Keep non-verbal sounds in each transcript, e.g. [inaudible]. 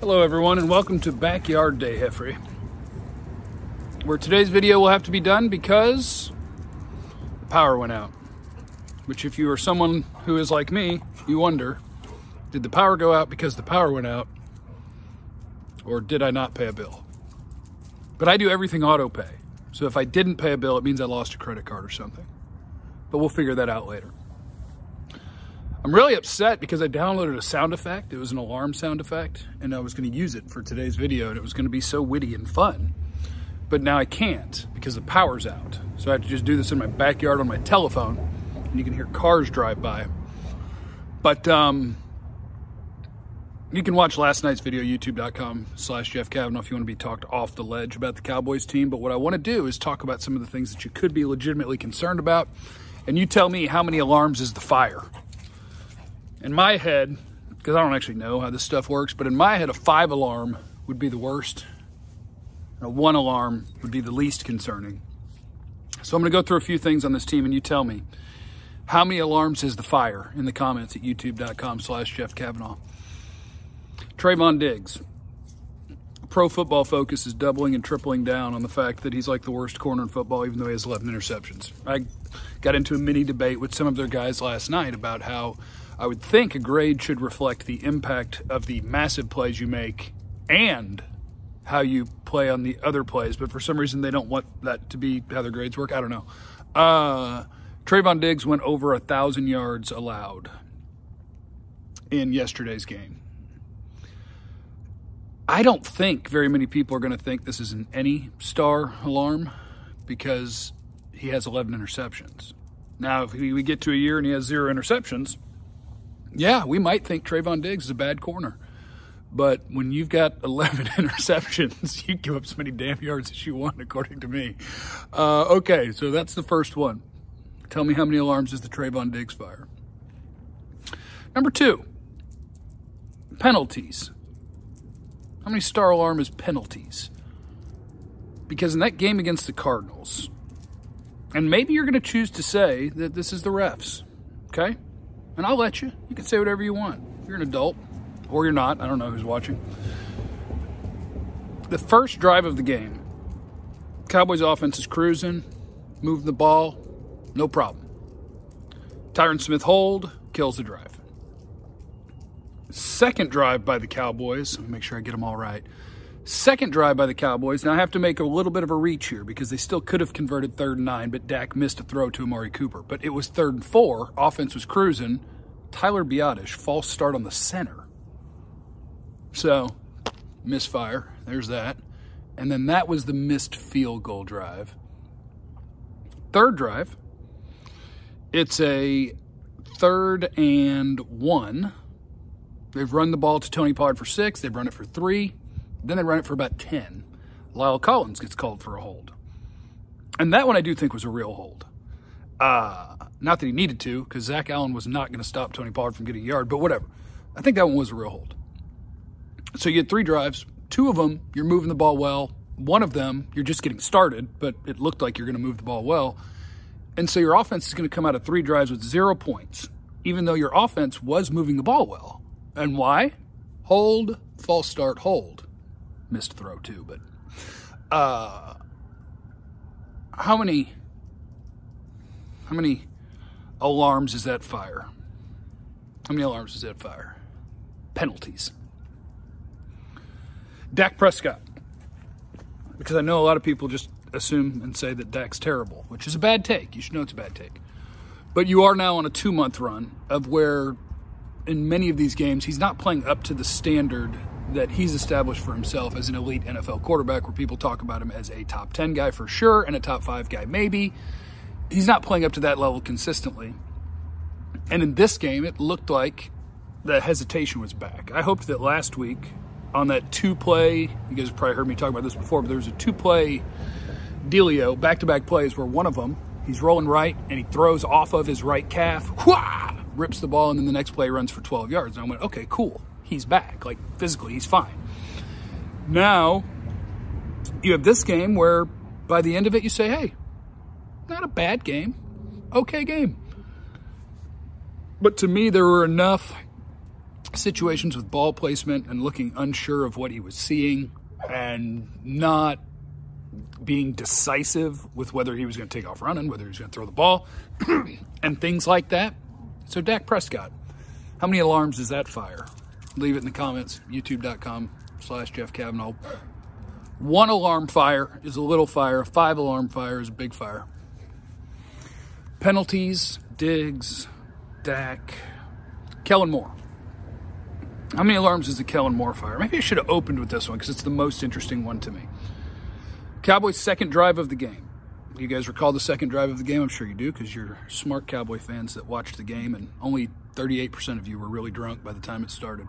Hello everyone and welcome to Backyard Day Heffrey. Where today's video will have to be done because the power went out. Which if you are someone who is like me, you wonder, did the power go out because the power went out? Or did I not pay a bill? But I do everything auto pay. So if I didn't pay a bill, it means I lost a credit card or something. But we'll figure that out later. I'm really upset because I downloaded a sound effect. It was an alarm sound effect, and I was going to use it for today's video, and it was going to be so witty and fun. But now I can't because the power's out. So I have to just do this in my backyard on my telephone, and you can hear cars drive by. But um, you can watch last night's video, youtube.com slash Jeff Cavanaugh, if you want to be talked off the ledge about the Cowboys team. But what I want to do is talk about some of the things that you could be legitimately concerned about. And you tell me how many alarms is the fire? In my head, because I don't actually know how this stuff works, but in my head, a five alarm would be the worst. And a one alarm would be the least concerning. So I'm going to go through a few things on this team, and you tell me how many alarms is the fire in the comments at youtube.com slash Jeff Cavanaugh. Trevon Diggs. Pro Football Focus is doubling and tripling down on the fact that he's like the worst corner in football, even though he has 11 interceptions. I got into a mini debate with some of their guys last night about how I would think a grade should reflect the impact of the massive plays you make and how you play on the other plays. But for some reason, they don't want that to be how their grades work. I don't know. Uh, Trevon Diggs went over a thousand yards allowed in yesterday's game. I don't think very many people are going to think this is an any star alarm because he has 11 interceptions. Now, if we get to a year and he has zero interceptions, yeah, we might think Trevon Diggs is a bad corner. But when you've got [laughs] 11 interceptions, [laughs] you give up as many damn yards as you want, according to me. Uh, okay, so that's the first one. Tell me how many alarms is the Trevon Diggs fire? Number two, penalties. How many star alarm is penalties? Because in that game against the Cardinals, and maybe you're going to choose to say that this is the refs, okay? And I'll let you. You can say whatever you want. You're an adult, or you're not. I don't know who's watching. The first drive of the game, Cowboys offense is cruising, moving the ball, no problem. Tyron Smith hold, kills the drive. Second drive by the Cowboys, make sure I get them all right. Second drive by the Cowboys. Now I have to make a little bit of a reach here because they still could have converted third and nine, but Dak missed a throw to Amari Cooper. But it was third and four. Offense was cruising. Tyler Biadasz, false start on the center. So, misfire. There's that. And then that was the missed field goal drive. Third drive. It's a third and one. They've run the ball to Tony Pollard for six. They've run it for three. Then they run it for about 10. La'el Collins gets called for a hold. And that one I do think was a real hold. Uh, not that he needed to, because Zach Allen was not going to stop Tony Pollard from getting a yard, but whatever. I think that one was a real hold. So you had three drives. Two of them, you're moving the ball well. One of them, you're just getting started, but it looked like you're going to move the ball well. And so your offense is going to come out of three drives with zero points, even though your offense was moving the ball well. And why? Hold, false start, hold missed throw too, but uh, how many how many alarms is that fire? How many alarms is that fire? Penalties. Dak Prescott. Because I know a lot of people just assume and say that Dak's terrible, which is a bad take. You should know it's a bad take. But you are now on a two month run of where, in many of these games, he's not playing up to the standard that he's established for himself as an elite NFL quarterback, where people talk about him as a top 10 guy for sure and a top five guy maybe. He's not playing up to that level consistently. And in this game, it looked like the hesitation was back. I hoped that last week on that two play, you guys probably heard me talk about this before, but there was a two play dealio, back to back plays where one of them, he's rolling right and he throws off of his right calf, whoosh, rips the ball, and then the next play runs for 12 yards. And I went, okay, cool he's back. Like physically, he's fine. Now, you have this game where by the end of it, you say, hey, not a bad game, okay game. But to me, there were enough situations with ball placement and looking unsure of what he was seeing and not being decisive with whether he was going to take off running, whether he was going to throw the ball, [clears throat] and things like that. So, Dak Prescott, how many alarms does that fire? Leave it in the comments, youtube.com slash Jeff Cavanaugh. One alarm fire is a little fire, five alarm fire is a big fire. Penalties, Diggs, Dak, Kellen Moore. How many alarms is the Kellen Moore fire? Maybe I should have opened with this one because it's the most interesting one to me. Cowboys' second drive of the game. You guys recall the second drive of the game? I'm sure you do because you're smart Cowboy fans that watched the game, and only 38% of you were really drunk by the time it started.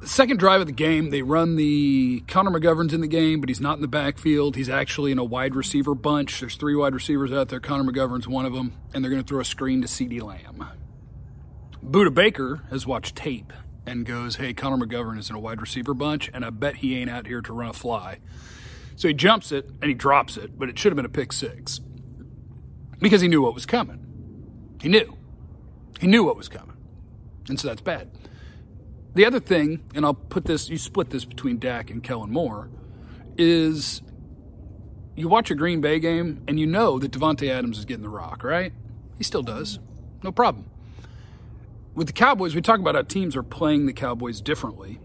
The second drive of the game, they run the Connor McGovern's in the game, but he's not in the backfield. He's actually in a wide receiver bunch. There's three wide receivers out there. Connor McGovern's one of them, and they're going to throw a screen to CeeDee Lamb. Budda Baker has watched tape and goes, Hey, Connor McGovern is in a wide receiver bunch, and I bet he ain't out here to run a fly. So he jumps it and he drops it, but it should have been a pick six because he knew what was coming. He knew. He knew what was coming. And so that's bad. The other thing, and I'll put this, you split this between Dak and Kellen Moore, is you watch a Green Bay game and you know that Davante Adams is getting the rock, right? He still does. No problem. With the Cowboys, we talk about how teams are playing the Cowboys differently,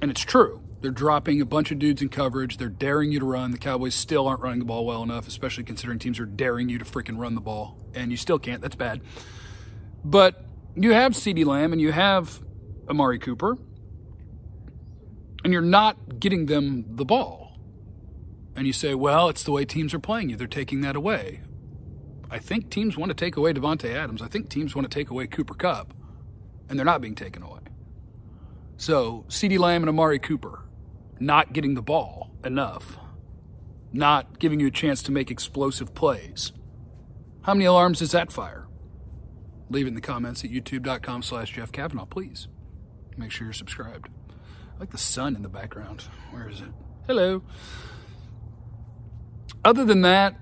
and it's true. They're dropping a bunch of dudes in coverage. They're daring you to run. The Cowboys still aren't running the ball well enough, especially considering teams are daring you to freaking run the ball, and you still can't. That's bad. But you have CeeDee Lamb and you have Amari Cooper, and you're not getting them the ball. And you say, well, it's the way teams are playing you. They're taking that away. I think teams want to take away Davante Adams. I think teams want to take away Cooper Kupp, and they're not being taken away. So, CeeDee Lamb and Amari Cooper not getting the ball enough, not giving you a chance to make explosive plays. How many alarms does that fire? Leave it in the comments at youtube.com slash Jeff Cavanaugh, please. Make sure you're subscribed. I like the sun in the background. Where is it? Hello. Other than that,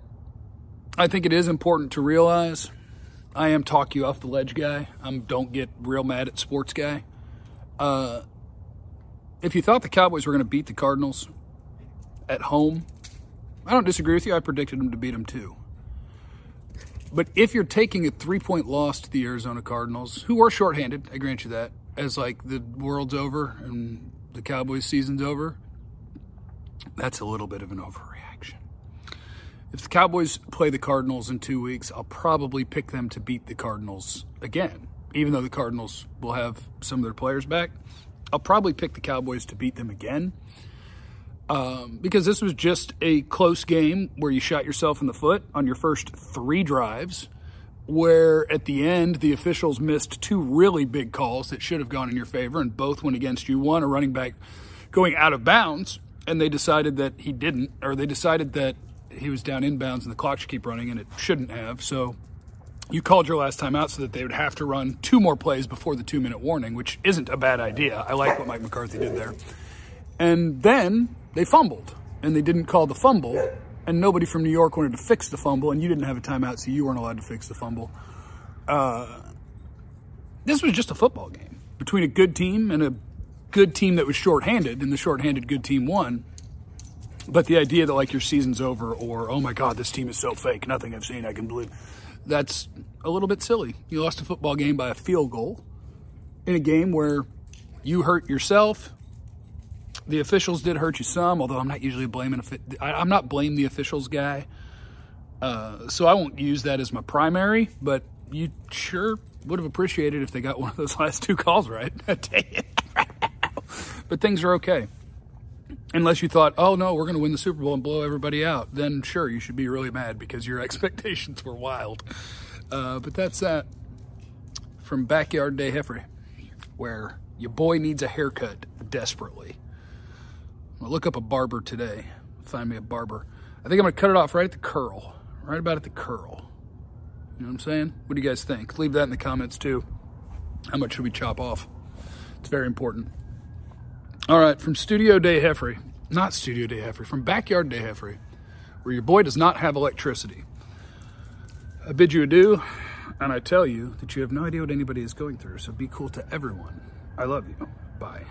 I think it is important to realize I am talk you off the ledge guy. I'm don't get real mad at sports guy. Uh, if you thought the Cowboys were going to beat the Cardinals at home, I don't disagree with you. I predicted them to beat them too. But if you're taking a three point loss to the Arizona Cardinals, who are shorthanded, I grant you that, as like the world's over and the Cowboys season's over, that's a little bit of an overreaction. If the Cowboys play the Cardinals in two weeks, I'll probably pick them to beat the Cardinals again, even though the Cardinals will have some of their players back. I'll probably pick the Cowboys to beat them again. Um, because this was just a close game where you shot yourself in the foot on your first three drives, where at the end the officials missed two really big calls that should have gone in your favor, and both went against you. One, a running back going out of bounds, and they decided that he didn't, or they decided that he was down inbounds and the clock should keep running, and it shouldn't have. So you called your last time out so that they would have to run two more plays before the two minute warning, which isn't a bad idea. I like what Mike McCarthy did there. And then they fumbled and they didn't call the fumble and nobody from New York wanted to fix the fumble and you didn't have a timeout so you weren't allowed to fix the fumble. Uh, this was just a football game between a good team and a good team that was shorthanded and the shorthanded good team won. But the idea that like your season's over or oh my god this team is so fake nothing I've seen I can believe that's a little bit silly. You lost a football game by a field goal in a game where you hurt yourself, the officials did hurt you some, although I'm not usually blaming. I'm not blame the officials guy, uh, so I won't use that as my primary. But you sure would have appreciated if they got one of those [laughs] last two calls right. [laughs] but things are okay. Unless you thought, oh no, we're going to win the Super Bowl and blow everybody out, then sure, you should be really mad because your [laughs] expectations were wild. Uh, but that's that from Backyard Day Heffrey, where your boy needs a haircut desperately. I'll look up a barber today. Find me a barber. I think I'm gonna cut it off right at the curl. Right about at the curl. You know what I'm saying? What do you guys think? Leave that in the comments too. How much should we chop off? It's very important. All right, from Studio Day Heffrey, not Studio Day Heffrey, from Backyard Day Heffrey, where your boy does not have electricity. I bid you adieu, And I tell you that you have no idea what anybody is going through, so be cool to everyone. I love you. Bye.